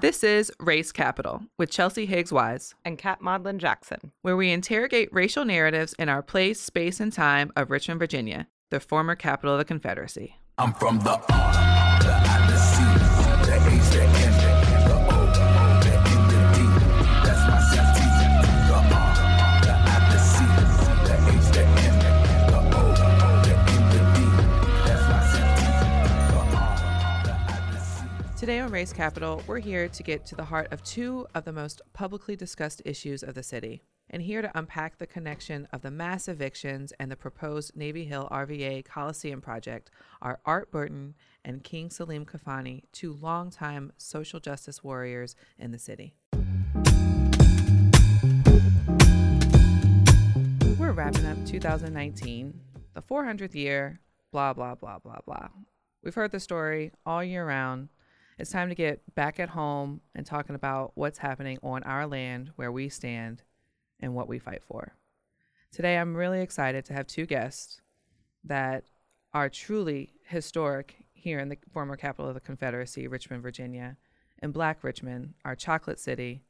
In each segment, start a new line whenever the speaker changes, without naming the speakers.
This is Race Capital with Chelsea Higgs Wise,
and Kat Maudlin Jackson.
where we interrogate racial narratives in our place, space, and time of Richmond, Virginia, the former capital of the Confederacy.
I'm from the
Today on Race Capital, we're here to get to the heart of two of the most publicly discussed issues of the city. And here to unpack the connection of the mass evictions and the proposed Navy Hill RVA Coliseum project are Art Burton and King Salim Khalfani, two longtime social justice warriors in the city. We're wrapping up 2019, the 400th year, blah, blah, blah, blah, blah. We've heard the story all year round. It's time to get back at home and talking about what's happening on our land, where we stand, and what we fight for. Today, I'm really excited to have two guests that are truly historic here in the former capital of the Confederacy, Richmond, Virginia, and Black Richmond, our chocolate city.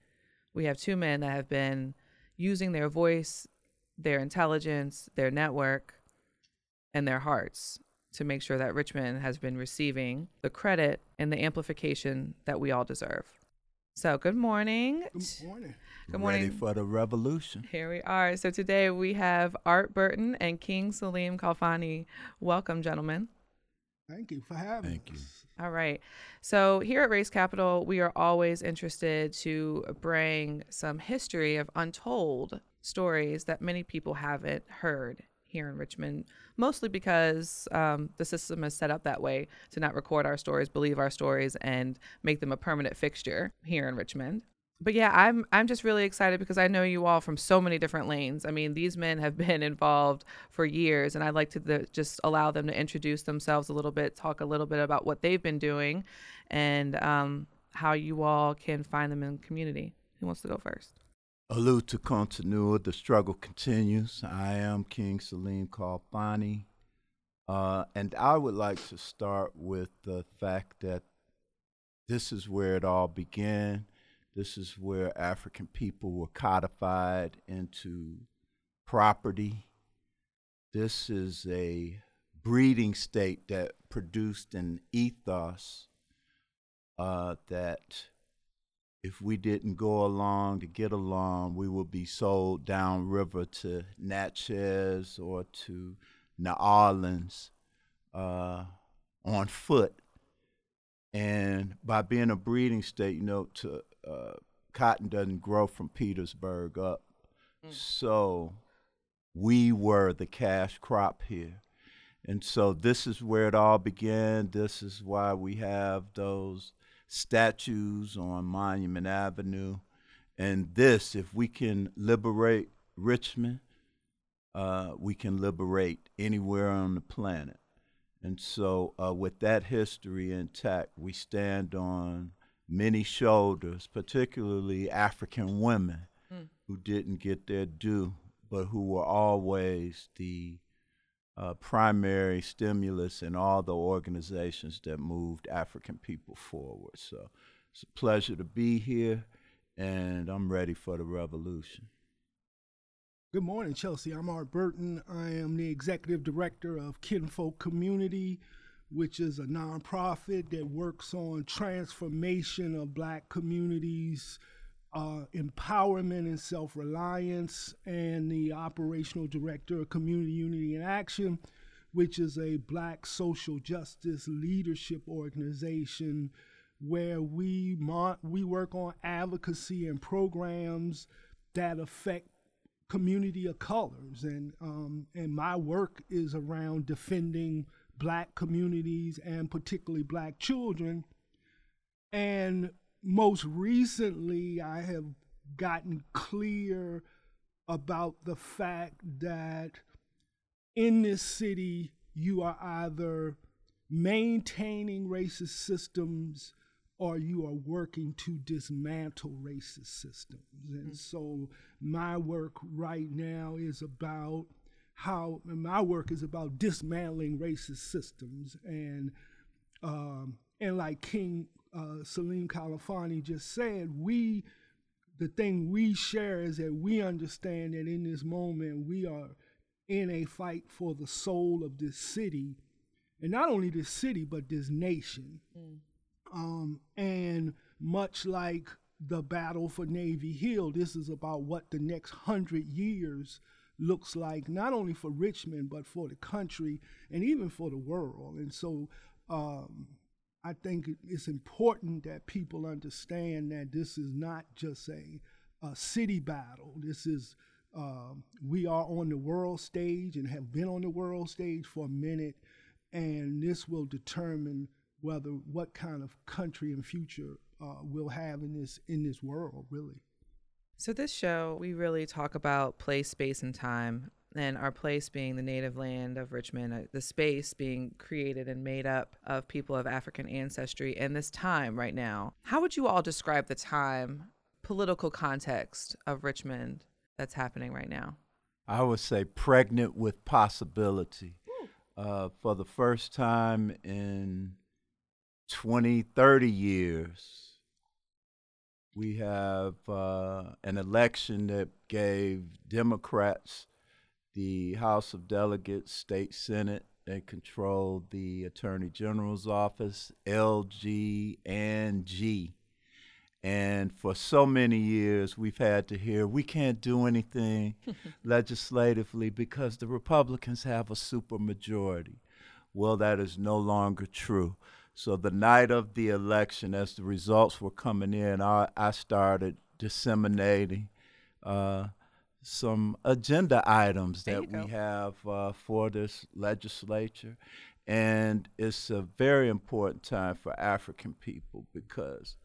We have two men that have been using their voice, their intelligence, their network, and their hearts to make sure that Richmond has been receiving the credit and the amplification that we all deserve. So, good morning.
Good morning.
Good morning.
Ready for the revolution.
Here we are. So, today we have Art Burton and King Salim Khalfani. Welcome, gentlemen.
Thank you for having
Thank you.
us.
All right. So, here at Race Capital, we are always interested to bring some history of untold stories that many people haven't heard here in Richmond, mostly because um, the system is set up that way to not record our stories, believe our stories, and make them a permanent fixture here in Richmond. But yeah, I'm I'm just really excited because I know you all from so many different lanes. I mean, these men have been involved for years, and I'd like to the, just allow them to introduce themselves a little bit, talk a little bit about what they've been doing, and um, how you all can find them in community. Who wants to go first?
Allude to continuity, the struggle continues. I am King Salim Khalfani. Uh, and I would like to start with the fact that this is where it all began. This is where African people were codified into property. This is a breeding state that produced an ethos uh, that if we didn't go along to get along, we would be sold downriver to Natchez or to New Orleans uh, on foot. And by being a breeding state, you know, to uh, cotton doesn't grow from Petersburg up. So we were the cash crop here. And so this is where it all began. This is why we have those statues on Monument Avenue. And this, if we can liberate Richmond, uh, we can liberate anywhere on the planet. And so, uh, with that history intact, we stand on many shoulders, particularly African women
Mm.
who didn't get their due, but who were always the uh, primary stimulus in all the organizations that moved African people forward. So it's a pleasure to be here, and I'm ready for the revolution.
Good morning, Chelsea. I'm Art Burton. I am the executive director of Kinfolk Community, which is a nonprofit that works on transformation of black communities, uh, empowerment and self reliance, and the operational director of Community Unity in Action, which is a black social justice leadership organization where we mon- we work on advocacy and programs that affect community of colors. And um, and my work is around defending black communities and particularly black children. And most recently i have gotten clear about the fact that in this city you are either maintaining racist systems or you are working to dismantle racist systems. And so my work right now is about how my work is about dismantling racist systems and um, and like King uh, Salim Khalfani just said, we, the thing we share is that we understand that in this moment we are in a fight for the soul of this city, and not only this city but this nation. Um, and much like the battle for Navy Hill, this is about what the next hundred years looks like, not only for Richmond, but for the country and even for the world. And so um, I think it's important that people understand that this is not just a, a city battle. This is, um, we are on the world stage and have been on the world stage for a minute, and this will determine whether what kind of country and future uh, we'll have in this in this world, really.
So, this show, we really talk about place, space, and time, and our place being the native land of Richmond, uh, the space being created and made up of people of African ancestry, and this time right now. How would you all describe the time, political context of Richmond that's happening right now?
I would say pregnant with possibility. Uh, for the first time in 20, 30 years, we have uh, an election that gave Democrats the House of Delegates, State Senate. They controlled the Attorney General's office, LG and G. And for so many years, we've had to hear we can't do anything legislatively because the Republicans have a supermajority. Well, that is no longer true. So the night of the election, as the results were coming in, I, I started disseminating uh, some agenda items
There
that we have uh, for this legislature. And it's a very important time for African people because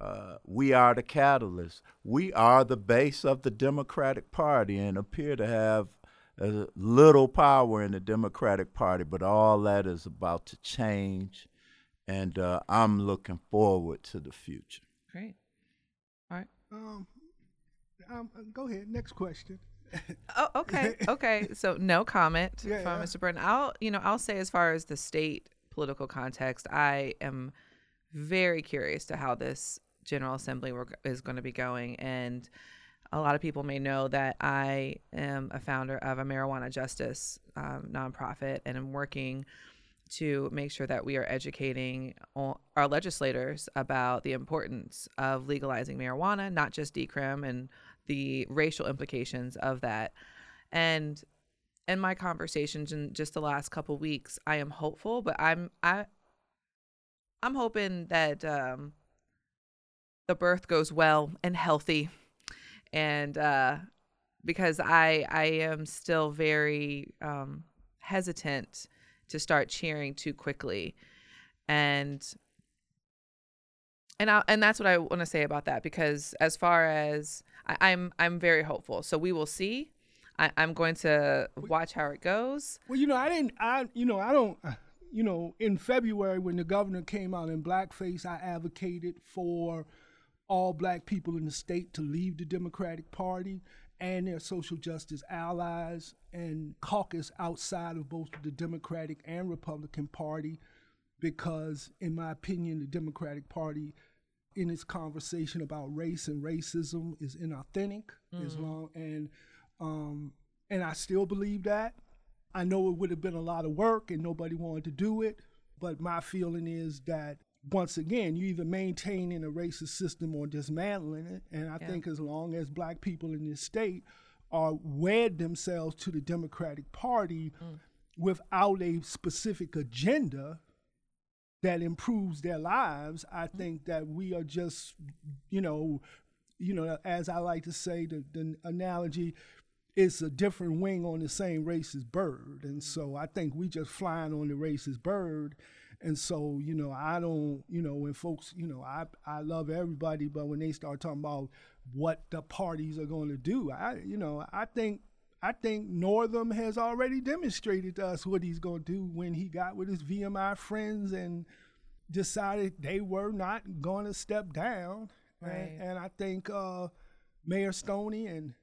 uh, we are the catalyst. We are the base of the Democratic Party and appear to have uh, little power in the Democratic Party, but all that is about to change. And uh, I'm looking forward to the future.
Great. All right.
Um, um, go ahead. Next question.
Oh, okay. Okay. So no comment
Yeah,
from
yeah.
Mr. Burton. I'll, you know, I'll say as far as the state political context, I am very curious to how this General Assembly is going to be going. And a lot of people may know that I am a founder of a marijuana justice um, nonprofit and I'm working to make sure that we are educating all- our legislators about the importance of legalizing marijuana, not just decrim and the racial implications of that. And in my conversations in just the last couple weeks, I am hopeful, but I'm I I'm hoping that um, the birth goes well and healthy, and uh, because I I am still very um, hesitant to start cheering too quickly, and and I, and that's what I want to say about that because as far as I, I'm I'm very hopeful. So we will see. I, I'm going to watch how it goes.
Well, you know, I didn't. I, you know, I don't. uh, You know, in February when the governor came out in blackface, I advocated for all black people in the state to leave the Democratic Party and their social justice allies and caucus outside of both the Democratic and Republican Party, because, in my opinion, the Democratic Party, in its conversation about race and racism, is inauthentic. As long and um, and I still believe that. I know it would have been a lot of work and nobody wanted to do it, but my feeling is that once again, you either maintaining a racist system or dismantling it. And I
Yeah.
think as long as black people in this state are wed themselves to the Democratic Party without a specific agenda that improves their lives, I mm-hmm. think that we are just, you know, you know, as I like to say, the, the analogy, it's a different wing on the same racist bird. And mm-hmm. so I think we just flying on the racist bird. And so, you know, I don't, you know, when folks, you know, I, I love everybody, but when they start talking about what the parties are going to do, I, you know, I think, I think Northam has already demonstrated to us what he's going to do when he got with his VMI friends and decided they were not going to step down.
Right.
And, and I think uh, Mayor Stoney and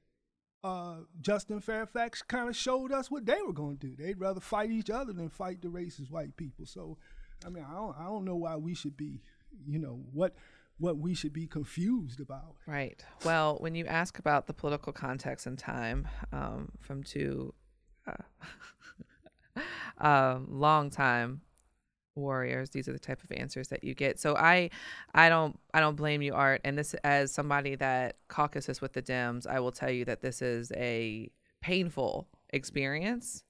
uh, Justin Fairfax kind of showed us what they were going to do. They'd rather fight each other than fight the racist white people. So, I mean, I don't, I don't know why we should be you know what what we should be confused about.
Right. Well, when you ask about the political context and time um, from two uh, um, long time warriors, these are the type of answers that you get. So I, I don't, I don't blame you, Art. And this, as somebody that caucuses with the Dems, I will tell you that this is a painful experience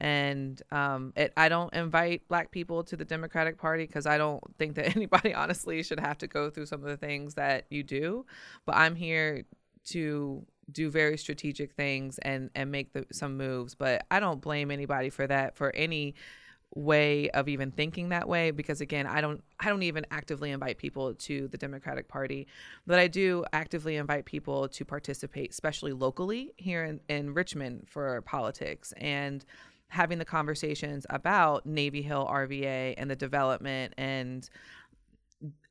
and um, it, I don't invite black people to the Democratic Party because I don't think that anybody honestly should have to go through some of the things that you do. But I'm here to do very strategic things and and make the, some moves. But I don't blame anybody for that for any way of even thinking that way because again I don't I don't even actively invite people to the Democratic Party but I do actively invite people to participate especially locally here in, in Richmond for politics and having the conversations about Navy Hill RVA and the development and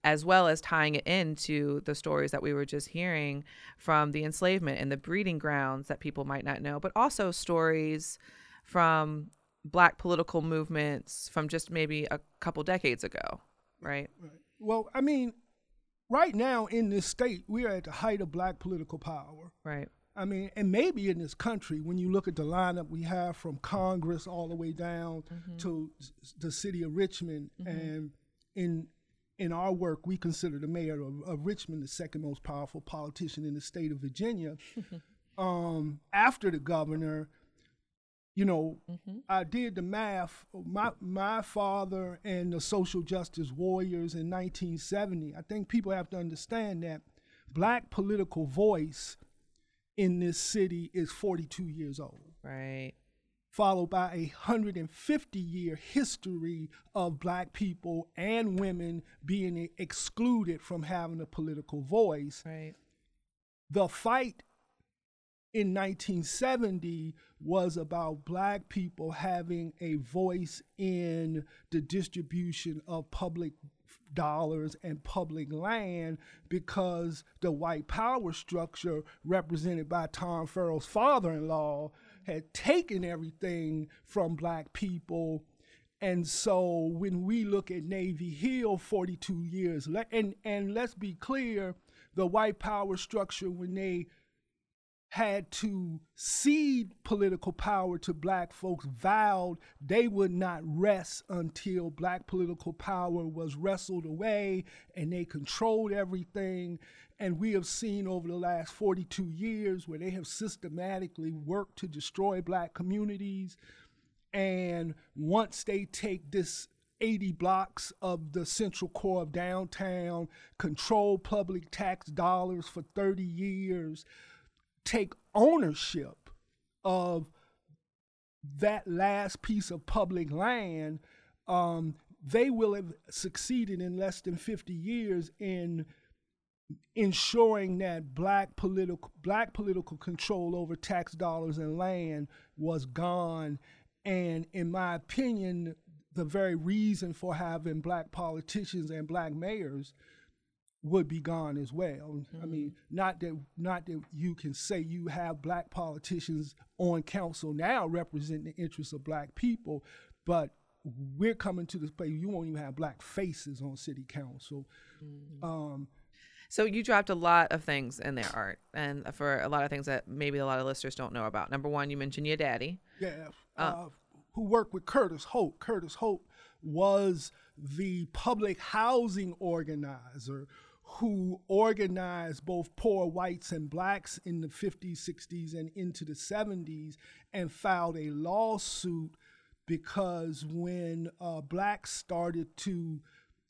as well as tying it into the stories that we were just hearing from the enslavement and the breeding grounds that people might not know, but also stories from black political movements from just maybe a couple decades ago, right?
Right. Well, I mean, right now in this state, we are at the height of black political power.
Right.
I mean, and maybe in this country, when you look at the lineup we have from Congress all the way down mm-hmm. to the city of Richmond, mm-hmm. and in in our work, we consider the mayor of, of Richmond the second most powerful politician in the state of Virginia. um, after the governor, you know, mm-hmm. I did the math. My my father and the social justice warriors in 1970. I think people have to understand that black political voice in this city is 42 years old,
Right.
followed by a 150 year history of black people and women being excluded from having a political voice.
Right.
The fight in 1970 was about black people having a voice in the distribution of public dollars and public land because the white power structure represented by Tom Farrell's father-in-law had taken everything from black people. And so when we look at Navy Hill 42 years and and let's be clear the white power structure when they had to cede political power to black folks vowed they would not rest until black political power was wrestled away and they controlled everything. And we have seen over the last 42 years where they have systematically worked to destroy black communities. And once they take this 80 blocks of the central core of downtown, control public tax dollars for 30 years, take ownership of that last piece of public land, um, they will have succeeded in less than 50 years in ensuring that black political black political control over tax dollars and land was gone. And in my opinion the very reason for having black politicians and black mayors would be gone as well. I mean, not that not that you can say you have black politicians on council now representing the interests of black people, but we're coming to this place you won't even have black faces on city council. Um,
So you dropped a lot of things in there, Art, and for a lot of things that maybe a lot of listeners don't know about. Number one, you mentioned your daddy.
Yeah, uh, who worked with Curtis Holt. Curtis Holt was the public housing organizer who organized both poor whites and blacks in the 50s, 60s, and into the 70s and filed a lawsuit because when uh, blacks started to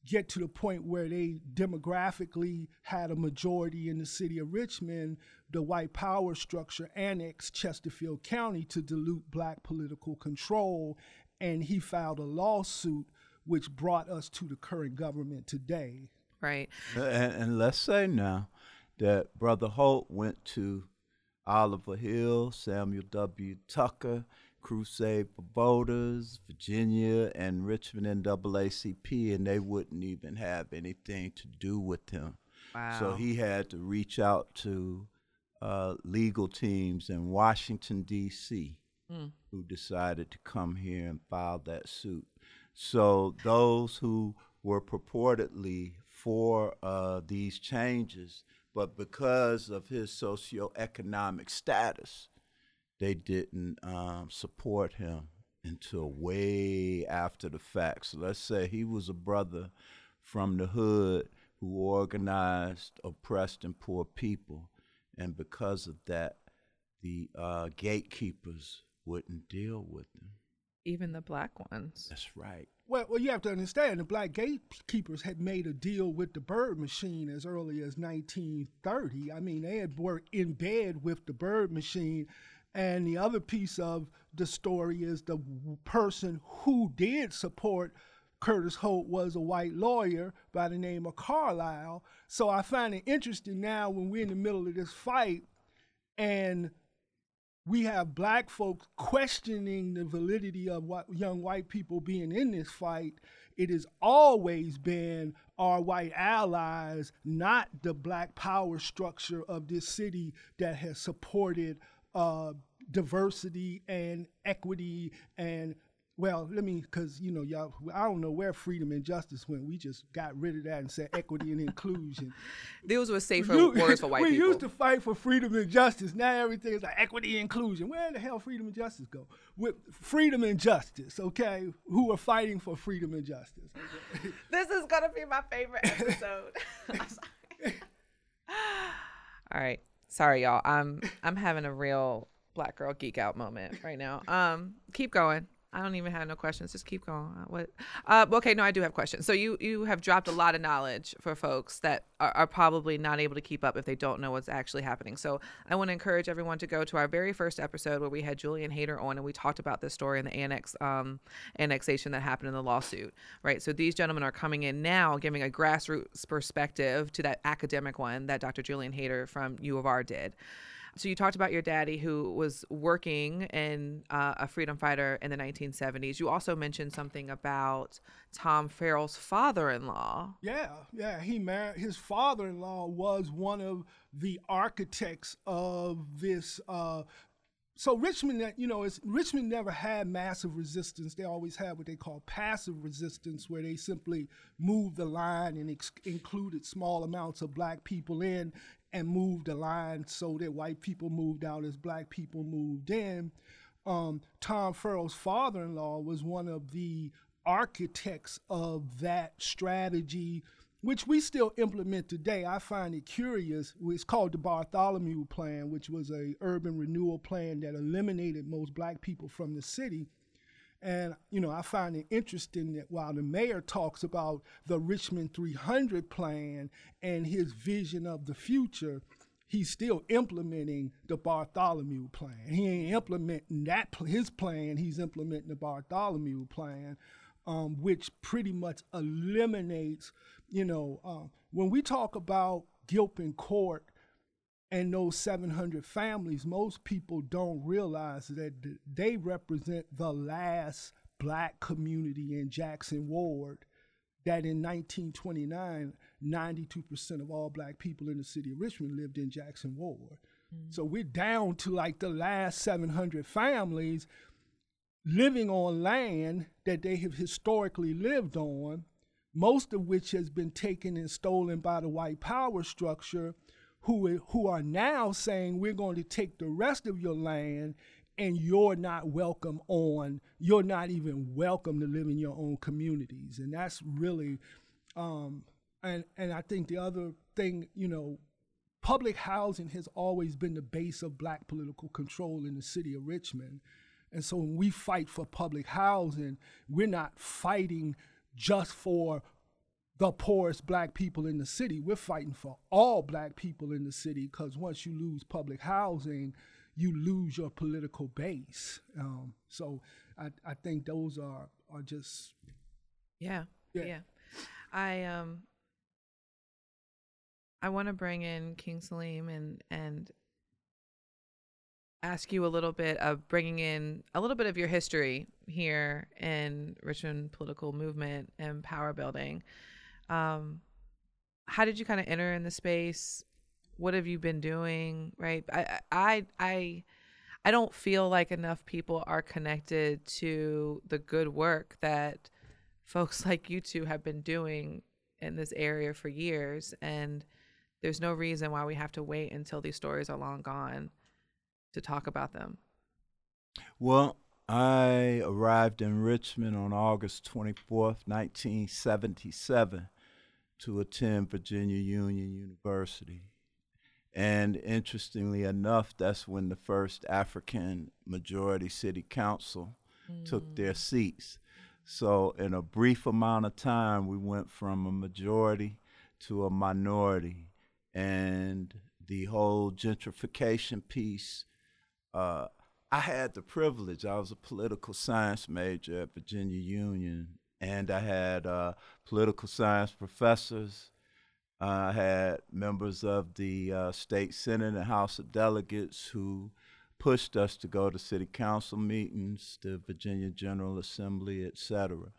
get to the point where they demographically had a majority in the city of Richmond, the white power structure annexed Chesterfield County to dilute black political control. And he filed a lawsuit which brought us to the current government today.
Right.
And, and let's say now that Brother Holt went to Oliver Hill, Samuel W. Tucker, Crusade for Voters, Virginia, and Richmond NAACP, and they wouldn't even have anything to do with him. So he had to reach out to uh, legal teams in Washington, D.C., who decided to come here and file that suit. So those who were purportedly for uh, these changes, but because of his socioeconomic status, they didn't um, support him until way after the fact. So let's say he was a brother from the hood who organized oppressed and poor people, and because of that, the uh, gatekeepers wouldn't deal with them.
Even the black ones.
That's right.
Well, well, you have to understand the black gatekeepers had made a deal with the Byrd machine as early as 1930. I mean, they had worked in bed with the Byrd machine. And the other piece of the story is the person who did support Curtis Holt was a white lawyer by the name of Carlisle. So I find it interesting now when we're in the middle of this fight and we have black folks questioning the validity of what young white people being in this fight. It has always been our white allies, not the black power structure of this city that has supported uh, diversity and equity and well, let me, because you know, y'all, I don't know where freedom and justice went. We just got rid of that and said equity and inclusion.
Those were safer
You-
words for white
we
people.
We used to fight for freedom and justice. Now everything is like equity and inclusion. Where the hell freedom and justice go? With freedom and justice, okay? Who are fighting for freedom and justice?
This is gonna be my favorite episode. I'm sorry. All right. Sorry, y'all. I'm I'm having a real black girl geek out moment right now. Um, keep going. I don't even have no questions. Just keep going. Uh, What? Uh, okay, no, I do have questions. So you you have dropped a lot of knowledge for folks that are, are probably not able to keep up if they don't know what's actually happening. So I want to encourage everyone to go to our very first episode where we had Julian Hayter on and we talked about this story and the annex um, annexation that happened in the lawsuit. Right. So these gentlemen are coming in now, giving a grassroots perspective to that academic one that Dr. Julian Hayter from U of R did. So you talked about your daddy who was working and uh, a freedom fighter in the 1970s. You also mentioned something about Tom Farrell's father-in-law.
Yeah, yeah. He married his father-in-law was one of the architects of this. Uh, so Richmond, you know, Richmond never had massive resistance. They always had what they call passive resistance, where they simply moved the line and ex- included small amounts of black people in and moved the line so that white people moved out as black people moved in. Um, Tom Farrell's father-in-law was one of the architects of that strategy, which we still implement today. I find it curious. It's called the Bartholomew Plan, which was a urban renewal plan that eliminated most black people from the city. And you know, I find it interesting that while the mayor talks about the Richmond 300 plan and his vision of the future, he's still implementing the Bartholomew plan. He ain't implementing that his plan. He's implementing the Bartholomew plan, um, which pretty much eliminates. You know, uh, when we talk about Gilpin Court and those 700 families, most people don't realize that they represent the last black community in Jackson Ward. That in 1929, 92% of all black people in the city of Richmond lived in Jackson Ward. Mm. So we're down to like the last 700 families living on land that they have historically lived on, most of which has been taken and stolen by the white power structure, who, who are now saying we're going to take the rest of your land and you're not welcome on, you're not even welcome to live in your own communities. And that's really, um, and, and I think the other thing, you know, public housing has always been the base of black political control in the city of Richmond. And so when we fight for public housing, we're not fighting just for the poorest black people in the city. We're fighting for all black people in the city because once you lose public housing, you lose your political base. Um, so I, I think those are are just
Yeah.
Yeah.
Yeah. I um I want to bring in King Salim and and ask you a little bit of bringing in a little bit of your history here in Richmond political movement and power building. Um, how did you kind of enter in the space? What have you been doing? Right. I I I I don't feel like enough people are connected to the good work that folks like you two have been doing in this area for years and there's no reason why we have to wait until these stories are long gone to talk about them.
Well, I arrived in Richmond on August 24th, 1977, to attend Virginia Union University. And interestingly enough, that's when the first African majority city council took their seats. So, in a brief amount of time, we went from a majority to a minority. And the whole gentrification piece, uh, I had the privilege, I was a political science major at Virginia Union, and I had uh, political science professors. I had members of the uh, state senate and House of Delegates who pushed us to go to city council meetings, the Virginia General Assembly, et cetera.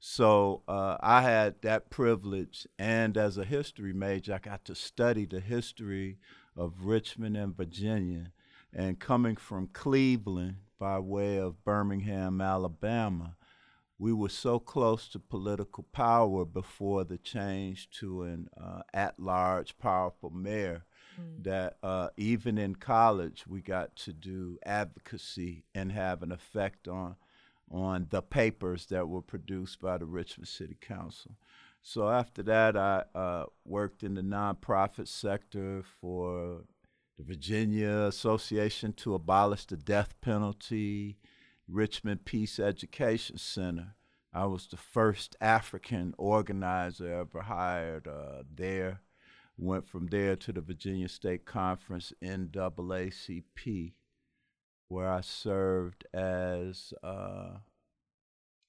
So uh, I had that privilege, and as a history major, I got to study the history of Richmond and Virginia. And coming from Cleveland by way of Birmingham, Alabama, we were so close to political power before the change to an uh, at-large, powerful mayor that uh, even in college we got to do advocacy and have an effect on on the papers that were produced by the Richmond City Council. So after that, I uh, worked in the nonprofit sector for the Virginia Association to Abolish the Death Penalty, Richmond Peace Education Center. I was the first African organizer ever hired uh, there. Went from there to the Virginia State Conference NAACP, where I served as uh,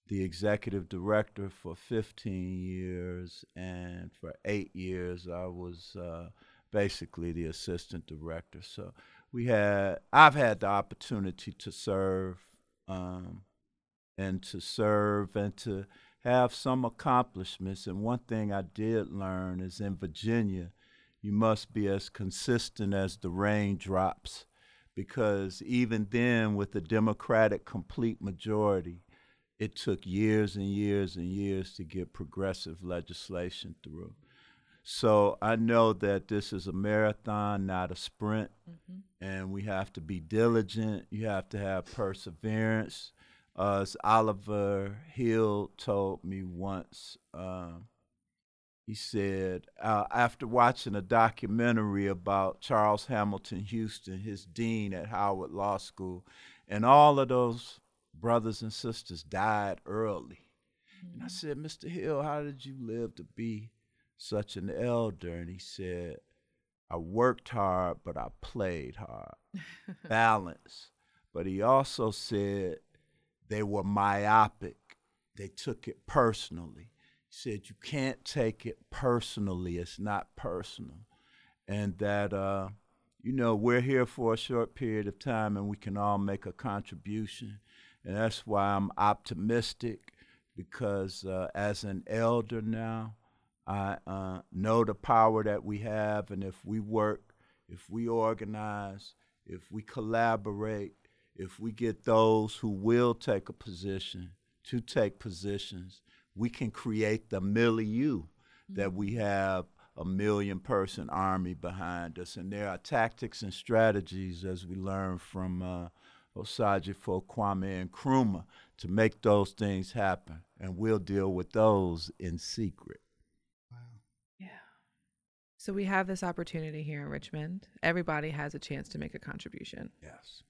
the executive director for 15 years, and for eight years I was uh, basically the assistant director. So we had, I've had the opportunity to serve, um, and to serve and to have some accomplishments. And one thing I did learn is in Virginia, you must be as consistent as the raindrops, because even then, with the Democratic complete majority, it took years and years and years to get progressive legislation through. So I know that this is a marathon, not a sprint, and we have to be diligent. You have to have perseverance. Uh, as Oliver Hill told me once, um, he said, uh, after watching a documentary about Charles Hamilton Houston, his dean at Howard Law School, and all of those brothers and sisters died early. And I said, Mr. Hill, how did you live to be such an elder? And he said, I worked hard, but I played hard. Balance. But he also said they were myopic. They took it personally. He said, You can't take it personally. It's not personal. And that, uh, you know, we're here for a short period of time and we can all make a contribution. And that's why I'm optimistic because uh, as an elder now, I uh, know the power that we have. And if we work, if we organize, if we collaborate, if we get those who will take a position to take positions, we can create the milieu that we have a million person army behind us. And there are tactics and strategies, as we learn from uh, Osagyefo, Kwame, and Nkrumah, to make those things happen. And we'll deal with those in secret.
So we have this opportunity here in Richmond. Everybody has a chance to make a contribution.
Yes.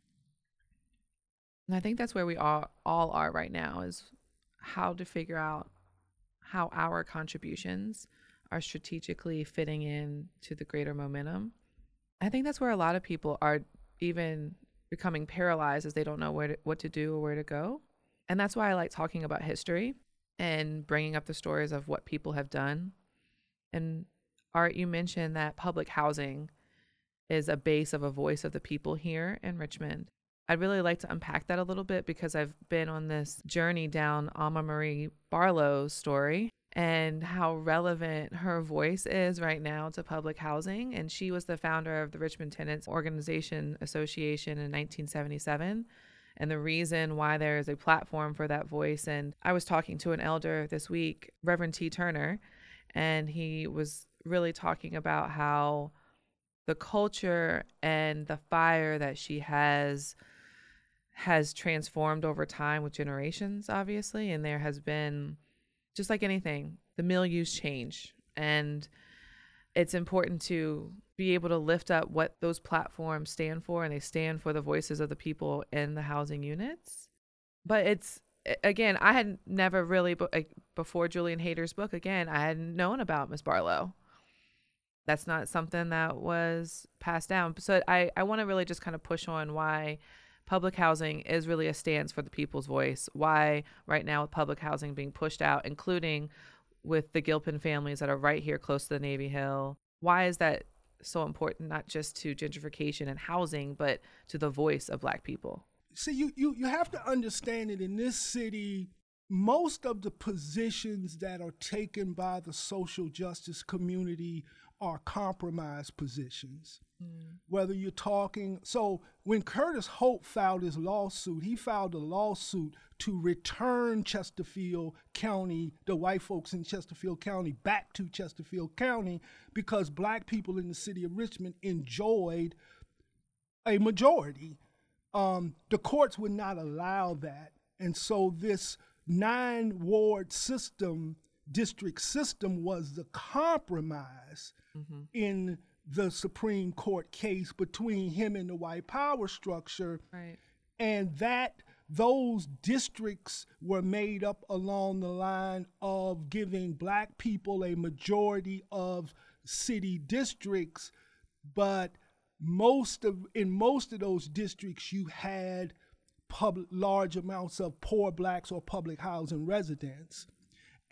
And I think that's where we all all are right now is how to figure out how our contributions are strategically fitting in to the greater momentum. I think that's where a lot of people are even becoming paralyzed as they don't know where to, what to do or where to go. And that's why I like talking about history and bringing up the stories of what people have done. And Art, you mentioned that public housing is a base of a voice of the people here in Richmond. I'd really like to unpack that a little bit because I've been on this journey down Alma Marie Barlow's story and how relevant her voice is right now to public housing. And she was the founder of the Richmond Tenants Organization Association in 1977. And the reason why there is a platform for that voice. And I was talking to an elder this week, Reverend T. Turner, and he was really talking about how the culture and the fire that she has has transformed over time with generations obviously and there has been just like anything the milieus change. And it's important to be able to lift up what those platforms stand for and they stand for the voices of the people in the housing units. But it's again i had never really before julian hayter's book again i hadn't known about miss barlow that's not something that was passed down. So i, I want to really just kind of push on why public housing is really a stance for the people's voice why right now with public housing being pushed out including with the gilpin families that are right here close to the navy hill. Why is that so important not just to gentrification and housing but to the voice of black people?
See you, you you have to understand that in this city most of the positions that are taken by the social justice community are compromise positions whether you're talking so when curtis holt filed his lawsuit he filed a lawsuit to return chesterfield county the white folks in chesterfield county back to chesterfield county because black people in the city of richmond enjoyed a majority. Um, the courts would not allow that. And so this nine ward system, district system, was the compromise Mm-hmm. in the Supreme Court case between him and the white power structure.
Right.
And that those districts were made up along the line of giving black people a majority of city districts. But most of in most of those districts you had public large amounts of poor blacks or public housing residents.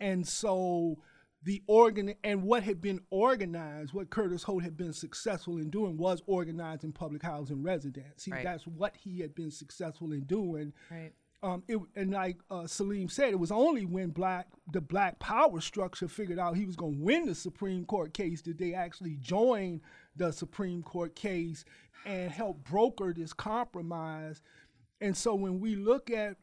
And so the organ and what had been organized, what Curtis Holt had been successful in doing was organizing public housing residents. He,
Right.
That's what he had been successful in doing.
right
Um, it, and like uh, Salim said, it was only when black the black power structure figured out he was going to win the Supreme Court case that they actually joined the Supreme Court case and help broker this compromise. And so when we look at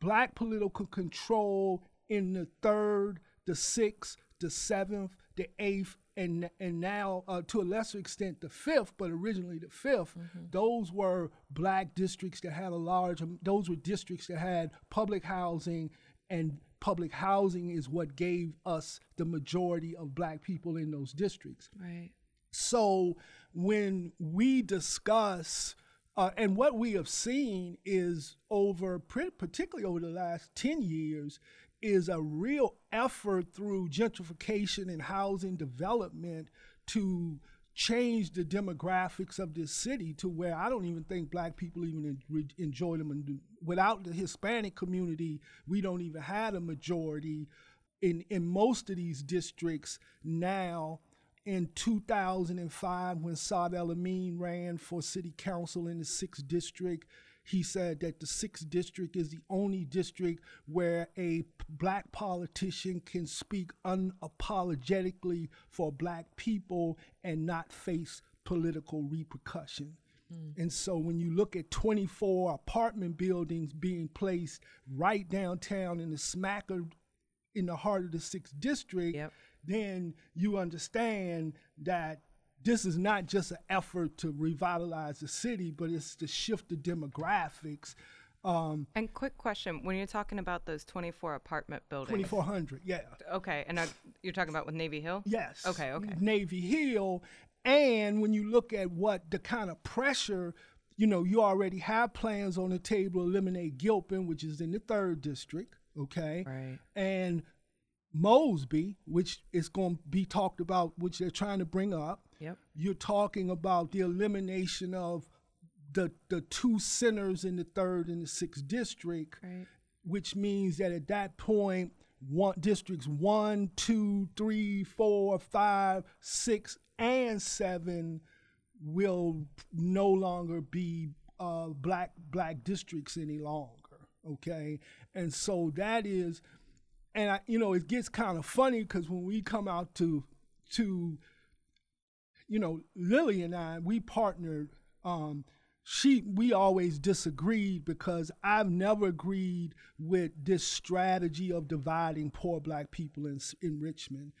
black political control in the third, the sixth, the seventh, the eighth, and and now uh, to a lesser extent the fifth, but originally the 5th Those were black districts that had a large. um, Those were districts that had public housing, and public housing is what gave us the majority of black people in those districts.
right
So when we discuss, uh, and what we have seen is over, particularly over the last 10 years, is a real effort through gentrification and housing development to change the demographics of this city to where I don't even think black people even enjoy them. Without the Hispanic community, we don't even have a majority in, in most of these districts now in 2005 when Saad El Amin ran for city council in the 6th district he said that the 6th district is the only district where a black politician can speak unapologetically for black people and not face political repercussion hmm. and so when you look at 24 apartment buildings being placed right downtown in the smack of in the heart of the sixth district,
Yep.
then you understand that this is not just an effort to revitalize the city, but it's to shift the demographics. Um,
And quick question: When you're talking about those 24 apartment buildings,
2400, yeah.
okay, and uh, you're talking about with Navy Hill?
Yes.
Okay, okay.
Navy Hill. And when you look at what the kind of pressure, you know, you already have plans on the table to eliminate Gilpin, which is in the third district, okay?
Right.
And Mosby, which is going to be talked about, which they're trying to bring up.
Yep.
You're talking about the elimination of the the two centers in the third and the sixth district
Right.
which means that at that point, one districts one, two, three, four, five, six, and seven will no longer be uh, black black districts any longer. Okay, and so that is, and I, you know, it gets kind of funny because when we come out to to you know, Lily and I, we partnered. Um, she, we always disagreed because I've never agreed with this strategy of dividing poor black people in in Richmond.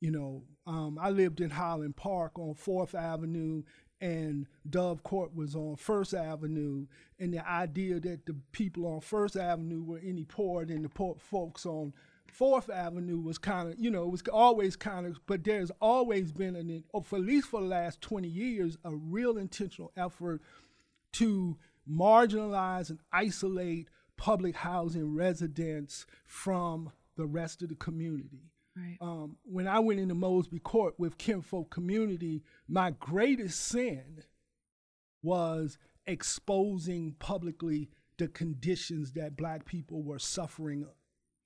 You know, um, I lived in Highland Park on Fourth Avenue, and Dove Court was on First Avenue, and the idea that the people on First Avenue were any poorer than the poor folks on Fourth Avenue was kind of, you know, it was always kind of, but there's always been an, or for at least for the last 20 years, a real intentional effort to marginalize and isolate public housing residents from the rest of the community.
Right.
Um, when I went into Mosby Court with Kinfolk Community, my greatest sin was exposing publicly the conditions that black people were suffering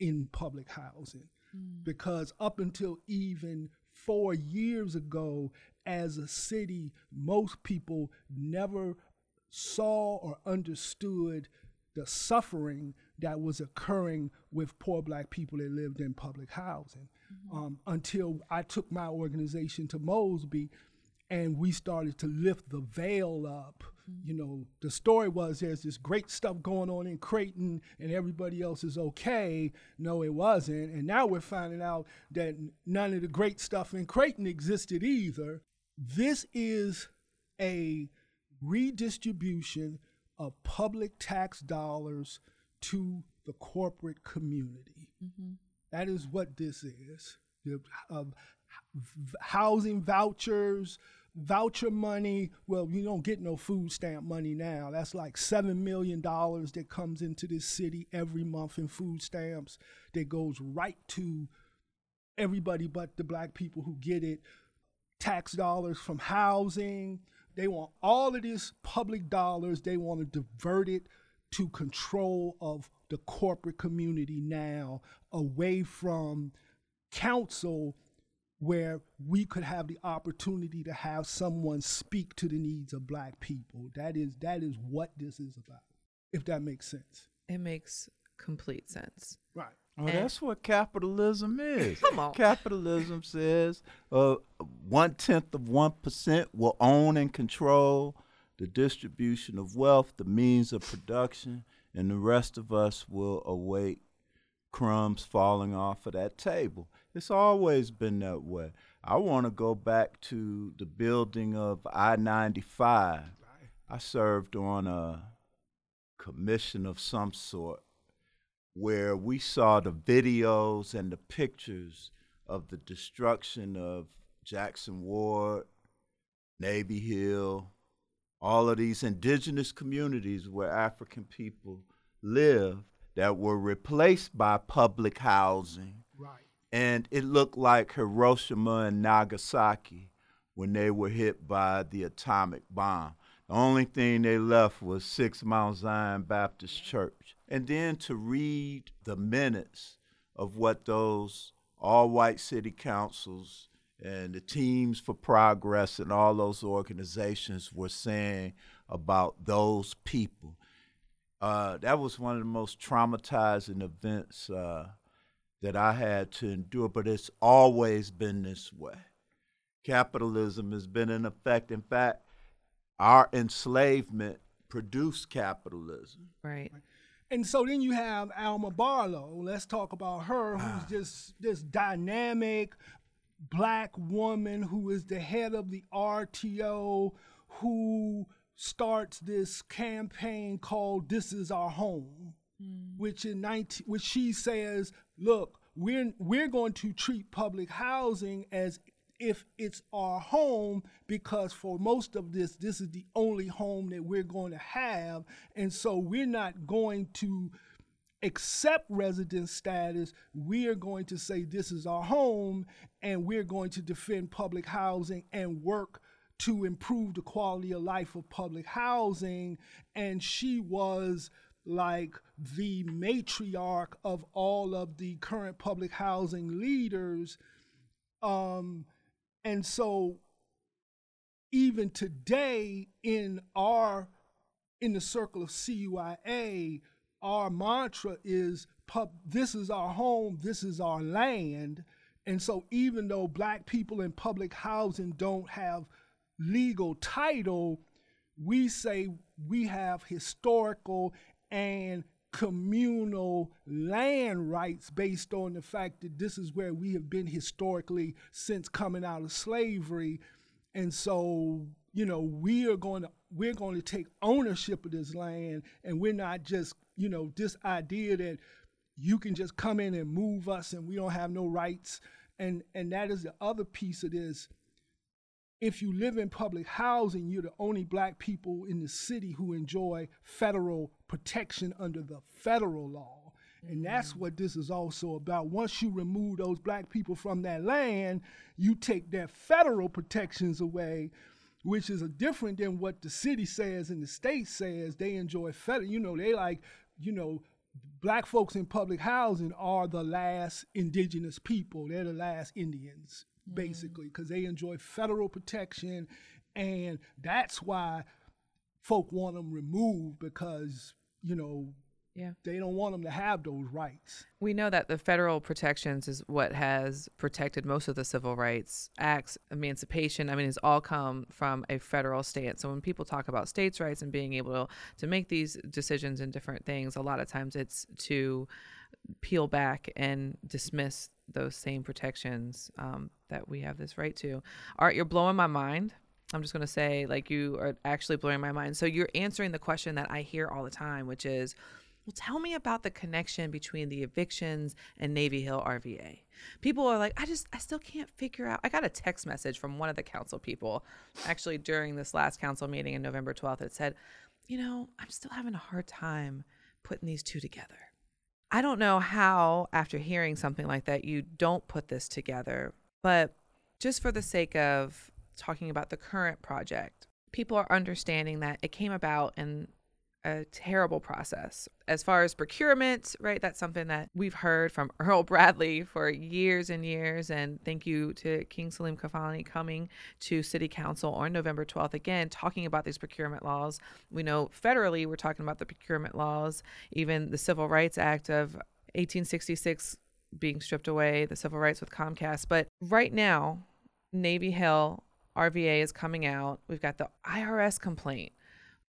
in public housing. Because up until even four years ago, as a city, most people never saw or understood the suffering that was occurring with poor black people that lived in public housing Mm-hmm. um, until I took my organization to Mosby and we started to lift the veil up. Mm-hmm. You know, the story was there's this great stuff going on in Creighton and everybody else is okay. No, it wasn't. And now we're finding out that none of the great stuff in Creighton existed either. This is a redistribution of public tax dollars to the corporate community. Mm-hmm. That is what this is. Uh, housing vouchers, voucher money. Well, you don't get no food stamp money now. That's like seven million dollars that comes into this city every month in food stamps that goes right to everybody but the black people who get it. Tax dollars from housing. They want all of this public dollars. They want to divert it to control of the corporate community now, away from council where we could have the opportunity to have someone speak to the needs of black people. That is that is what this is about. If that makes sense.
It makes complete sense.
Right.
Oh,
And-
that's what capitalism is.
Come on.
Capitalism says uh, one tenth of one percent will own and control the distribution of wealth, the means of production, and the rest of us will await crumbs falling off of that table. It's always been that way. I want to go back to the building of I 95. I served on a commission of some sort where we saw the videos and the pictures of the destruction of Jackson Ward, Navy Hill, all of these indigenous communities where African people lived that were replaced by public housing.
Right.
And it looked like Hiroshima and Nagasaki when they were hit by the atomic bomb. The only thing they left was Sixth Mount Zion Baptist Church. And then to read the minutes of what those all white city councils and the teams for progress and all those organizations were saying about those people. Uh, that was one of the most traumatizing events uh, that I had to endure, but it's always been this way. Capitalism has been in effect. In fact, our enslavement produced capitalism.
Right.
And so then you have Alma Barlow. Let's talk about her, who's just this dynamic black woman who is the head of the RTO, who starts this campaign called "This Is Our Home," hmm. which in 19, which she says, "Look, we're we're going to treat public housing as if it's our home because for most of this this is the only home that we're going to have. And so we're not going to accept resident status. We are going to say this is our home and we're going to defend public housing and work to improve the quality of life of public housing and she was like the matriarch of all of the current public housing leaders um, and so even today in our in the circle of CUIA, our mantra is pub this is our home, this is our land. And so even though black people in public housing don't have legal title, we say we have historical and communal land rights based on the fact that this is where we have been historically since coming out of slavery. And so, you know, we are going to we're going to take ownership of this land and we're not just, you know, this idea that you can just come in and move us and we don't have no rights. And and that is the other piece of this if you live in public housing, you're the only black people in the city who enjoy federal protection under the federal law. And that's mm-hmm. what this is also about. Once you remove those black people from that land, you take their federal protections away, which is a different than what the city says and the state says. They enjoy federal, you know, they like, you know, black folks in public housing are the last indigenous people. They're the last Indians Mm-hmm. basically, because they enjoy federal protection, and that's why folk want them removed because you know
Yeah.
they don't want them to have those rights.
We know that the federal protections is what has protected most of the civil rights acts, emancipation. I mean, it's all come from a federal stance. So when people talk about states' rights and being able to make these decisions and different things, a lot of times it's to peel back and dismiss those same protections um, that we have this right to. Art, you're blowing my mind. I'm just going to say, like, you are actually blowing my mind. So you're answering the question that I hear all the time, which is, well, tell me about the connection between the evictions and Navy Hill RVA. People are like, I just, I still can't figure out. I got a text message from one of the council people actually during this last council meeting in November 12th. It said, you know, I'm still having a hard time putting these two together. I don't know how, after hearing something like that, you don't put this together, but just for the sake of talking about the current project, people are understanding that it came about in a terrible process. As far as procurement, right, that's something that we've heard from Earl Bradley for years and years. And thank you to King Salim Khalfani coming to City Council on November 12th again, talking about these procurement laws. We know federally we're talking about the procurement laws, even the Civil Rights Act of 1866 being stripped away, the civil rights with Comcast. But right now, Navy Hill RVA is coming out. We've got the IRS complaint.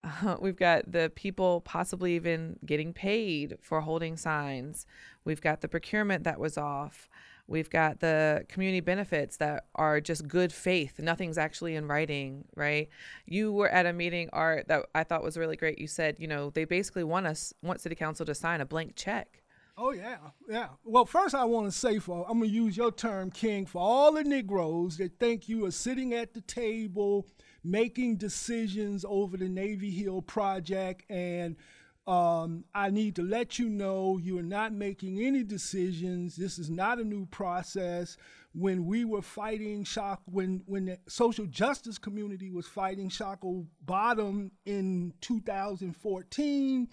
Uh, we've got the people possibly even getting paid for holding signs. We've got the procurement that was off. We've got the community benefits that are just good faith. Nothing's actually in writing, right? You were at a meeting, Art, that I thought was really great. You said, you know, they basically want us, want City Council to sign a blank check.
Oh yeah, yeah. Well, first I want to say for I'm gonna use your term, King, for all the Negroes that think you are sitting at the table making decisions over the Navy Hill project, and um, I need to let you know you are not making any decisions. This is not a new process. When we were fighting shock, when when the social justice community was fighting Shockoe Bottom in 2014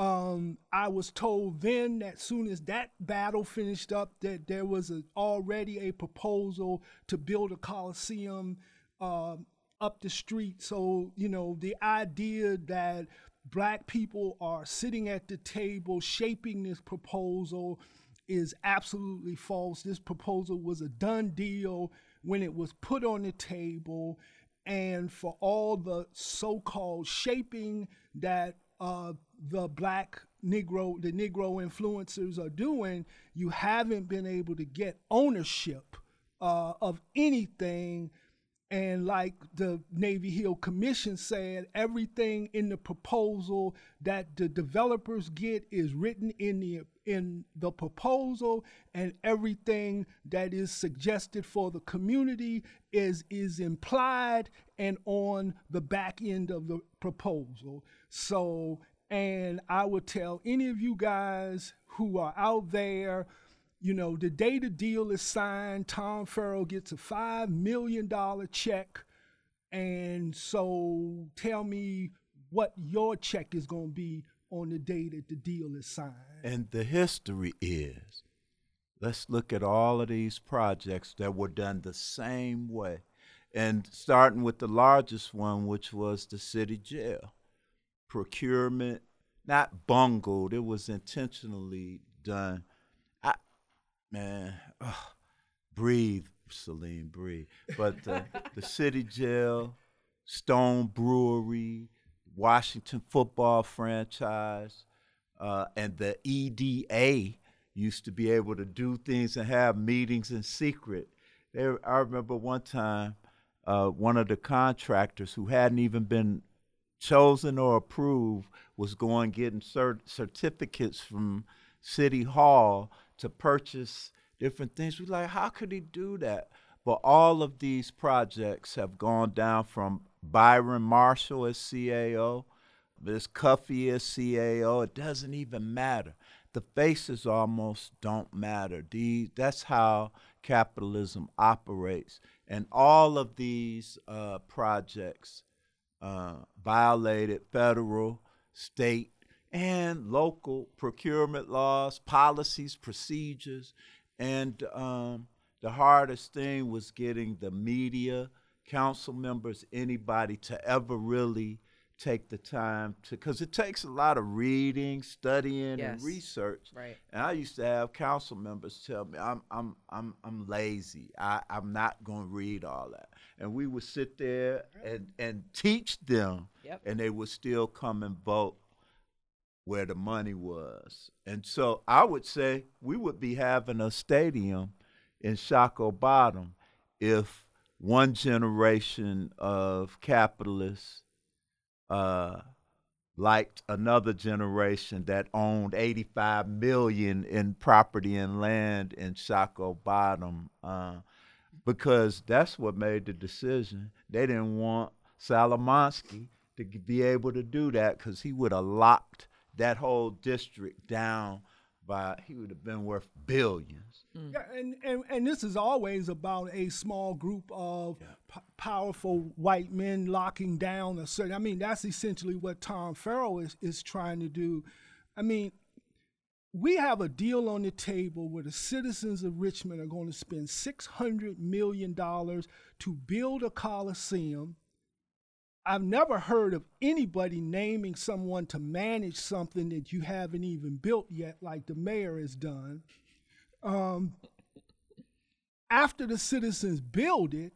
um, I was told then that soon as that battle finished up, that there was a, already a proposal to build a coliseum um, up the street. So you know the idea that black people are sitting at the table shaping this proposal is absolutely false. This proposal was a done deal when it was put on the table, and for all the so-called shaping that uh, the black Negro, the Negro influencers are doing, you haven't been able to get ownership uh, of anything. And like the Navy Hill Commission said, everything in the proposal that the developers get is written in the in the proposal, and everything that is suggested for the community is is implied and on the back end of the proposal. So and I would tell any of you guys who are out there, you know, the day the deal is signed, Tom Farrell gets a $5 million check. And so tell me what your check is going to be on the day that the deal is signed.
And the history is let's look at all of these projects that were done the same way. And starting with the largest one, which was the city jail. Procurement, not bungled, it was intentionally done. Man, breathe, Celine, breathe. But the, the city jail, Stone Brewery, Washington football franchise, uh, and the EDA used to be able to do things and have meetings in secret. There, I remember one time, uh, one of the contractors who hadn't even been chosen or approved was going getting cert- certificates from City Hall to purchase different things. We like, how could he do that? But all of these projects have gone down from Byron Marshall as CAO, this Cuffee as CAO. It doesn't even matter. The faces almost don't matter. The, that's how capitalism operates. And all of these uh, projects uh, violated federal, state, and local procurement laws, policies, procedures. And um, the hardest thing was getting the media, council members, anybody to ever really take the time to, because it takes a lot of reading, studying,
Yes.
and research.
Right.
And I used to have council members tell me, I'm I'm I'm I'm lazy. I, I'm not gonna read all that. And we would sit there and, and teach them
Yep.
and they would still come and vote where the money was. And so I would say we would be having a stadium in Shockoe Bottom if one generation of capitalists uh, liked another generation that owned 85 million in property and land in Shockoe Bottom, uh, because that's what made the decision. They didn't want Salomonsky to be able to do that because he would have locked that whole district down by he would have been worth billions. Mm.
Yeah, and, and, and this is always about a small group of p- powerful white men locking down a certain. I mean, that's essentially what Tom Farrell is, is trying to do. I mean, we have a deal on the table where the citizens of Richmond are going to spend $600 million to build a coliseum. I've never heard of anybody naming someone to manage something that you haven't even built yet, like the mayor has done um, after the citizens build it,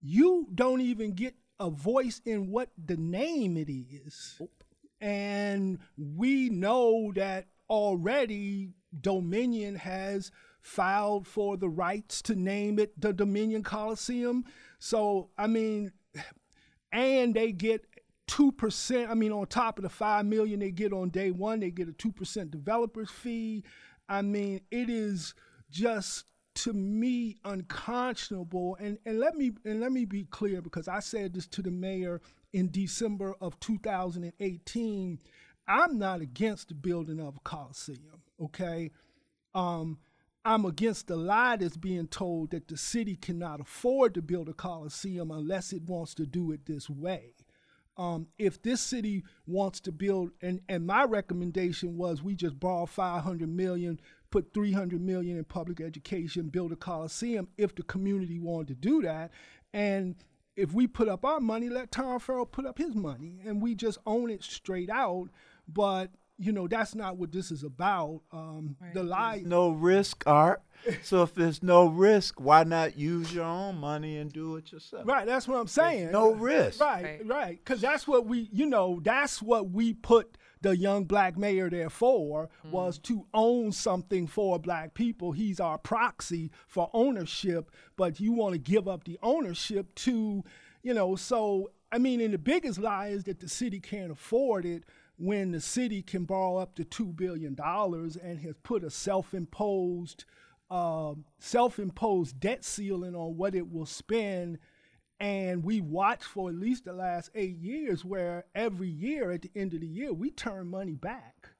you don't even get a voice in what the name it is. And we know that already Dominion has filed for the rights to name it the Dominion Coliseum. So, I mean, and they get 2%, I mean, on top of the 5 million they get on day one, they get a 2% developer's fee. I mean, it is just to me unconscionable. And and let me and let me be clear because I said this to the mayor in December of 2018. I'm not against the building of a coliseum. Okay, um, I'm against the lie that's being told that the city cannot afford to build a coliseum unless it wants to do it this way. Um, if this city wants to build and, and my recommendation was we just borrow 500 million put 300 million in public education build a coliseum if the community wanted to do that. And if we put up our money let tom farrell put up his money and we just own it straight out. But you know that's not what this is about um, the lie
No risk, Art. So if there's no risk, why not use your own money and do it yourself?
Right, that's what I'm saying.
no risk.
Right,
Right.
right. Because that's what we, you know, that's what we put the young black mayor there for was to own something for black people. He's our proxy for ownership, but you want to give up the ownership to, you know, so I mean, and the biggest lie is that the city can't afford it when the city can borrow up to two billion dollars and has put a self-imposed um, self-imposed debt ceiling on what it will spend. And we watched for at least the last eight years where every year at the end of the year we turn money back.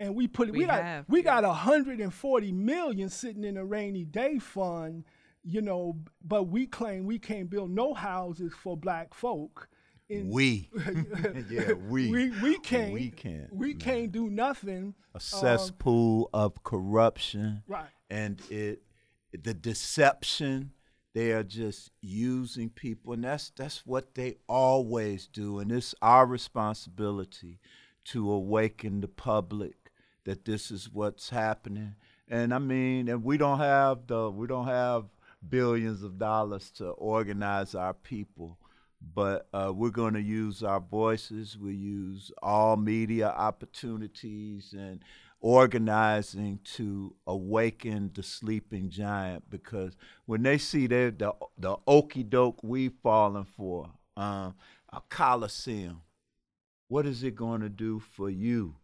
And we put it we,
We
got
have,
we
yeah.
got 140 million sitting in a rainy day fund you know but we claim we can't build no houses for black folk in,
We. yeah, we.
we we can't
We can't.
we
man.
can't do nothing
A um, cesspool of corruption.
right
And it the deception, they are just using people and that's that's what they always do. And it's our responsibility to awaken the public that this is what's happening. And I mean, and we don't have the we don't have billions of dollars to organize our people, but uh, we're going to use our voices. We use all media opportunities and organizing to awaken the sleeping giant because when they see the the, the okey doke we've fallen for, um, a coliseum, what is it going to do for you,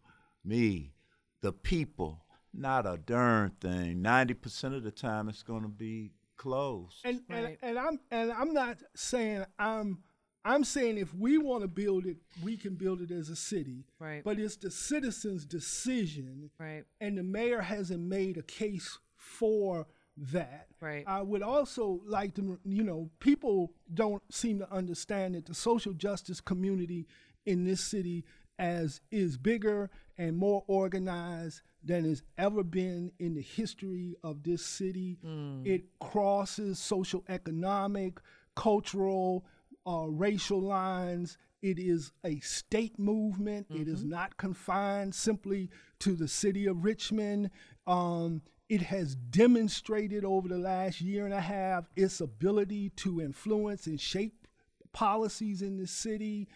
me, the people? Not a darn thing. Ninety percent of the time, it's going to be closed.
And,
Right.
and and I'm and I'm not saying I'm I'm saying if we want to build it, we can build it as a city.
Right.
But it's the citizens' decision,
Right.
and the mayor hasn't made a case for that.
Right.
I would also like to, you know, people don't seem to understand that the social justice community in this city as is bigger and more organized than has ever been in the history of this city. Hmm. It crosses social, economic, cultural, uh, racial lines. It is a state movement. It is not confined simply to the city of Richmond. Um, it has demonstrated over the last year and a half its ability to influence and shape policies in the city.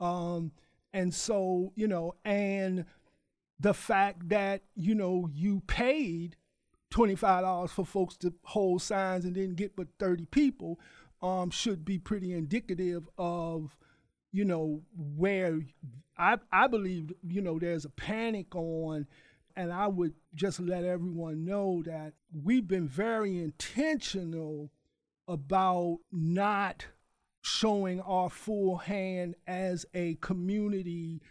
Um, and so, you know, and the fact that, you know, you paid $25 for folks to hold signs and didn't get but 30 people um, should be pretty indicative of, you know, where I, I believe, you know, there's a panic on. And I would just let everyone know that we've been very intentional about not showing our full hand as a community.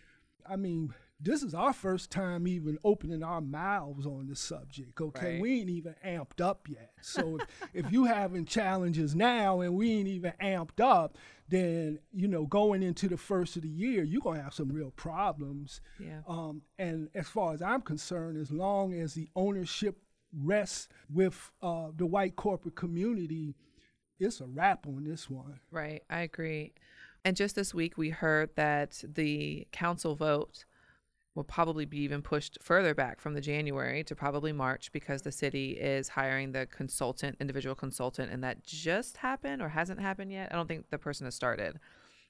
I mean, this is our first time even opening our mouths on the subject, okay?
Right.
We ain't even amped up yet. So if, if you having challenges now and we ain't even amped up, then, you know, going into the first of the year, you're going to have some real problems.
Yeah.
Um, and as far as I'm concerned, as long as the ownership rests with uh, the white corporate community, it's a wrap on this one.
Right. I agree. And just this week, we heard that the council vote will probably be even pushed further back from the January to probably March because the city is hiring the consultant, individual consultant, and that just happened or hasn't happened yet. I don't think the person has started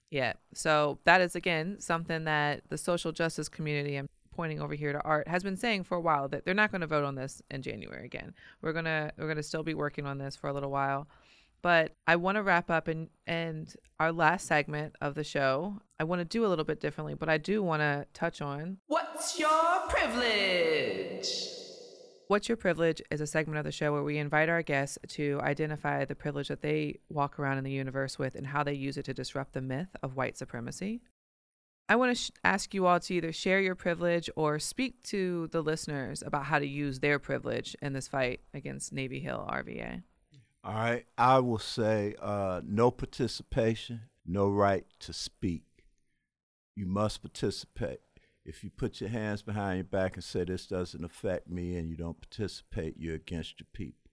yet. So that is again something that the social justice community, I'm pointing over here to Art, has been saying for a while that they're not going to vote on this in January again. We're gonna we're gonna still be working on this for a little while. But I want to wrap up and and our last segment of the show. I want to do a little bit differently, but I do want to touch on
What's your privilege?
What's Your Privilege is a segment of the show where we invite our guests to identify the privilege that they walk around in the universe with and how they use it to disrupt the myth of white supremacy. I want to sh- ask you all to either share your privilege or speak to the listeners about how to use their privilege in this fight against Navy Hill RVA.
All right, I will say uh, no participation, no right to speak. You must participate. If you put your hands behind your back and say this doesn't affect me and you don't participate, you're against your people.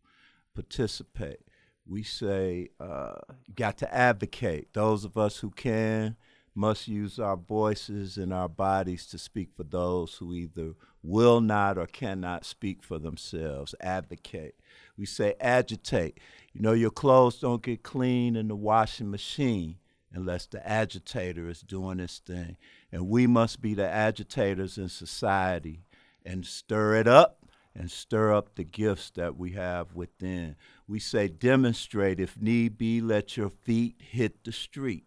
Participate. We say uh, you got to advocate. Those of us who can must use our voices and our bodies to speak for those who either will not or cannot speak for themselves. Advocate. We say agitate. You know, your clothes don't get clean in the washing machine unless the agitator is doing his thing. And we must be the agitators in society and stir it up and stir up the gifts that we have within. We say demonstrate, if need be, let your feet hit the street.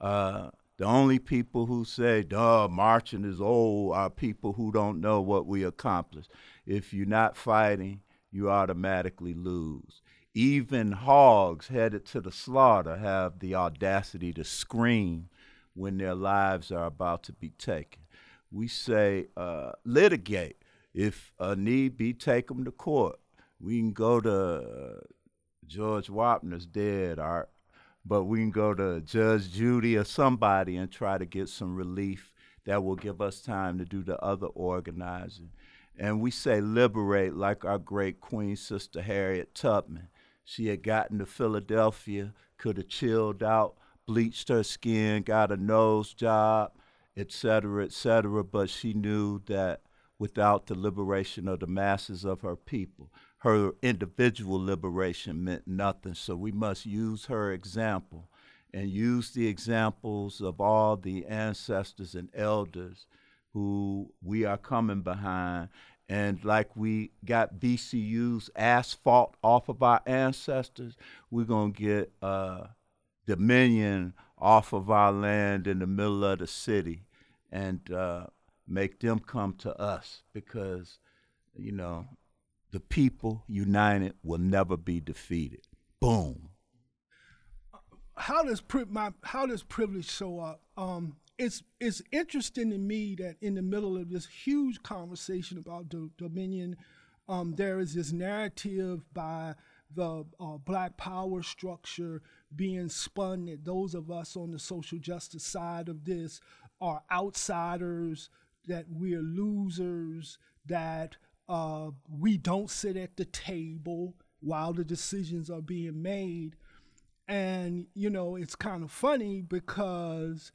Uh, the only people who say, duh, marching is old are people who don't know what we accomplished. If you're not fighting, you automatically lose. Even hogs headed to the slaughter have the audacity to scream when their lives are about to be taken. We say, uh, litigate. If a need be, take them to court. We can go to uh, George Wapner's dead, Art, but we can go to Judge Judy or somebody and try to get some relief that will give us time to do the other organizing. And we say liberate like our great Queen Sister Harriet Tubman. She had gotten to Philadelphia, could have chilled out, bleached her skin, got a nose job, et cetera, et cetera, but she knew that without the liberation of the masses of her people, her individual liberation meant nothing. So we must use her example and use the examples of all the ancestors and elders who we are coming behind. And like we got VCU's asphalt off of our ancestors, we're going to get uh, dominion off of our land in the middle of the city and uh, make them come to us because, you know, the people united will never be defeated. Boom.
how does pri- my how does privilege show up? Um, it's it's interesting to me that in the middle of this huge conversation about do- dominion, um, there is this narrative by the uh, Black Power structure being spun that those of us on the social justice side of this are outsiders, that we're losers, that uh, we don't sit at the table while the decisions are being made. And, you know, it's kind of funny because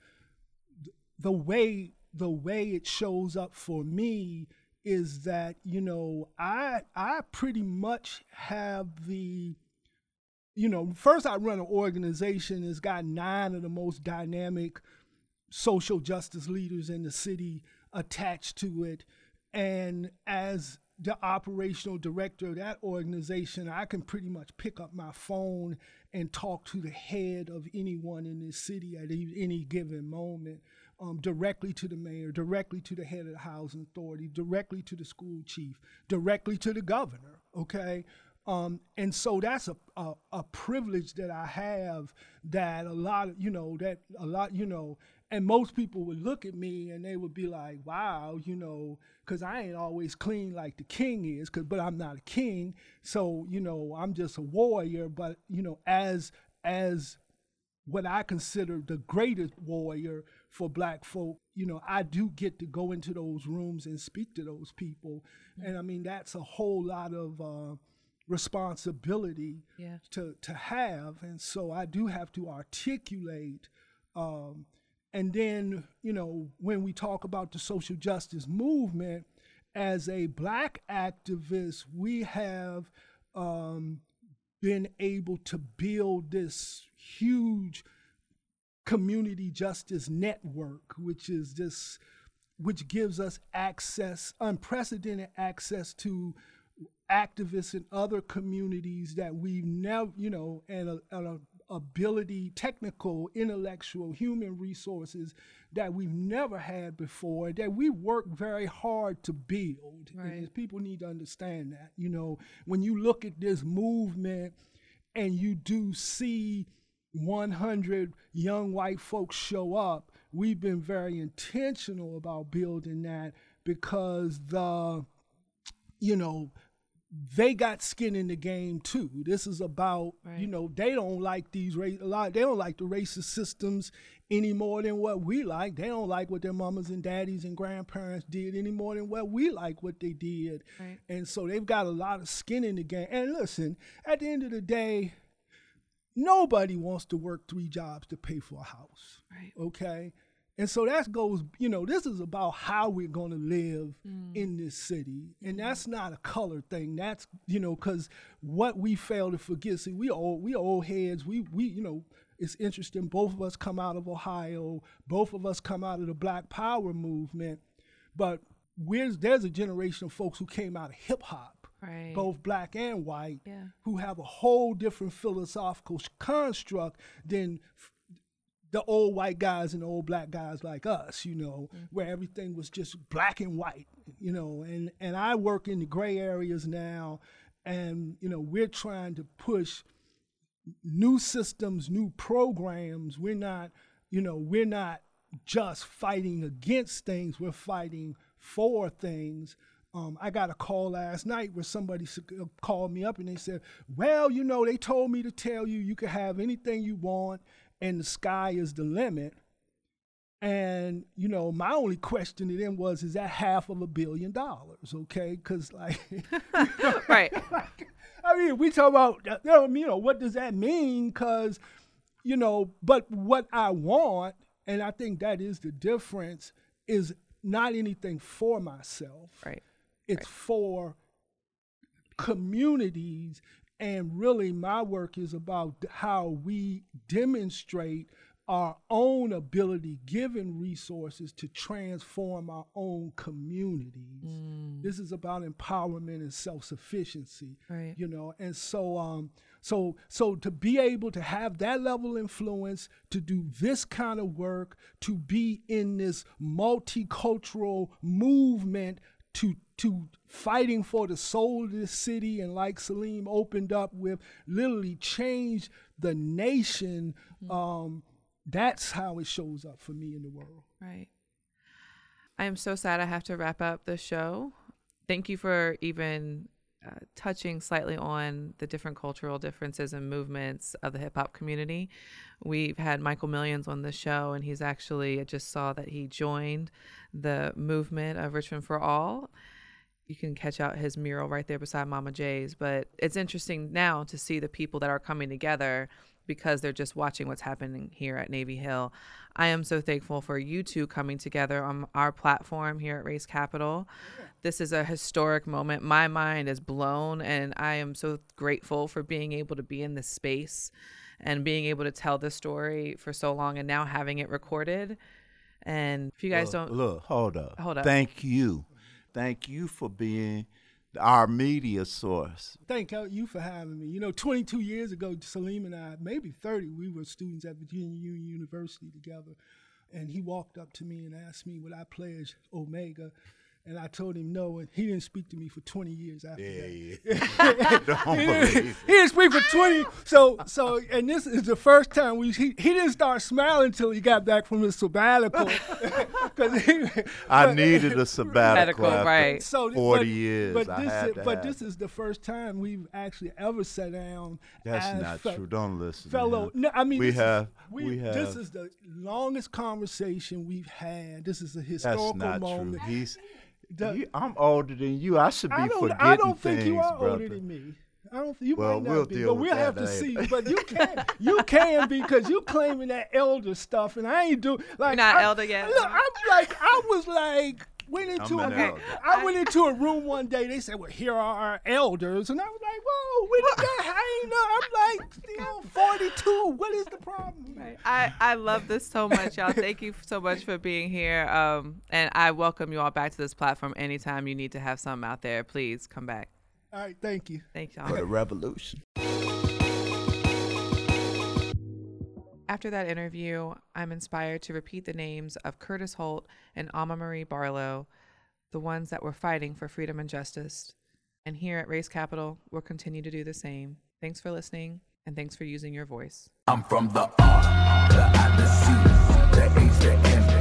the way the way it shows up for me is that, you know, I I pretty much have the you know, first I run an organization that's got nine of the most dynamic social justice leaders in the city attached to it. And as the operational director of that organization, I can pretty much pick up my phone and talk to the head of anyone in this city at any given moment, um, directly to the mayor, directly to the head of the housing authority, directly to the school chief, directly to the governor. Okay. Um, and so that's a, a a privilege that I have that a lot of you know that a lot you know and most people would look at me and they would be like, "Wow, you know, because I ain't always clean like the king is, cause but I'm not a king, so you know I'm just a warrior. But you know, as as what I consider the greatest warrior for black folk, you know, I do get to go into those rooms and speak to those people. And I mean, that's a whole lot of uh, responsibility
Yeah.
to, to have. And so I do have to articulate. Um, and then, you know, when we talk about the social justice movement, as a black activist, we have um, been able to build this huge community justice network, which is this, which gives us access, unprecedented access to activists in other communities that we've never, you know, and a, and a ability, technical, intellectual, human resources that we've never had before, that we work very hard to build. And
Right.
people need to understand that. You know, when you look at this movement and you do see 100 young white folks show up, we've been very intentional about building that because the, you know, they got skin in the game too. This is about, you know, they don't like these race a lot. They don't like the racist systems any more than what we like. They don't like what their mamas and daddies and grandparents did any more than what we like what they did.
Right.
And so they've got a lot of skin in the game. And listen, at the end of the day, nobody wants to work three jobs to pay for a house.
Right.
Okay. And so that goes, you know, this is about how we're going to live
Mm.
in this city. And that's not a color thing. That's, you know, because what we fail to forget, see, we old, we old heads. We, we, you know, it's interesting. Both of us come out of Ohio. Both of us come out of the Black Power movement. But we're, there's a generation of folks who came out of hip hop
Right.
both black and white,
Yeah.
who have a whole different philosophical construct than f- the old white guys and the old black guys like us, you know, mm. where everything was just black and white, you know. And and I work in the gray areas now, and you know we're trying to push new systems, new programs. We're not, you know, we're not just fighting against things. We're fighting for things. Um, I got a call last night where somebody uh, called me up and they said, "Well, you know, they told me to tell you you can have anything you want, and the sky is the limit." And you know, my only question to them was, "Is that half of a billion dollars?" Okay, because like.
right.
I mean, we talk about, uh, you know, what does that mean? Because, you know, but what I want, and I think that is the difference, is not anything for myself.
Right.
It's for communities And really, my work is about how we demonstrate our own ability, given resources, to transform our own communities. This is about empowerment and self-sufficiency.
Right.
You know, and so um, so so to be able to have that level of influence, to do this kind of work, to be in this multicultural movement to to fighting for the soul of this city and like Salim opened up with literally changed the nation um that's how it shows up for me in the world
Right. I am so sad I have to wrap up the show. Thank you for even uh, touching slightly on the different cultural differences and movements of the hip hop community. We've had Michael Millions on the show, and he's actually, I just saw that he joined the movement of Richmond for All. You can catch out his mural right there beside Mama J's. But it's interesting now to see the people that are coming together because they're just watching what's happening here at Navy Hill. I am so thankful for you two coming together on our platform here at Race Capital. This is a historic moment. My mind is blown, and I am so grateful for being able to be in this space and being able to tell this story for so long and now having it recorded. And if you guys
look,
don't
look, hold up,
Hold up.
Thank you, thank you for being our media source.
thank you for having me. You know 22 years ago salim and i maybe 30 we were students at virginia union university together. And he walked up to me and asked me would i pledge omega and I told him no, and he didn't speak to me for 20 years after that.
Yeah, don't
he,
believe
didn't, he didn't speak for 20. So, so, and this is the first time we he, he didn't start smiling until he got back from his sabbatical. 'Cause he,
I
but-
needed a sabbatical,
Sabbatical,
after
right.
so
40
but,
years.
But
I
this,
had
is,
to
but
have
this
it.
is the first time we've actually ever sat down.
That's
as
not
fe-
true. Don't listen. to
Fellow,
him.
no, I mean,
we
this is-
have,
we,
we have.
This is the longest conversation we've had. This is a
that's
historical
not
moment.
true. He's.
The-
you- I'm older than you. I should be
I don't,
forgetting
I don't think
things,
you are
brother.
older than me. I don't. You
Well,
might not
we'll
be,
deal
but we'll have
that
to see. But you can, you can because you claiming that elder stuff, and I ain't do like.
You're not
I-
elder yet.
Look, I'm like, I was like, went into a
an
room,
elder.
I went into a room one day. They said, "Well, here are our elders," and I was like, "Whoa, when did that? I ain't know." I'm like, you know, 42. What is the problem?
I, I love this so much, y'all. Thank you so much for being here. Um, and I welcome you all back to this platform anytime you need to have something out there. Please come back.
All right, thank you.
Thank y'all.
For the revolution.
After that interview, I'm inspired to repeat the names of Curtis Holt and Alma Marie Barlow, the ones that were fighting for freedom and justice. And here at Race Capital, we'll continue to do the same. Thanks for listening, and thanks for using your voice.
I'm from the R, the I, the C, the H, the M,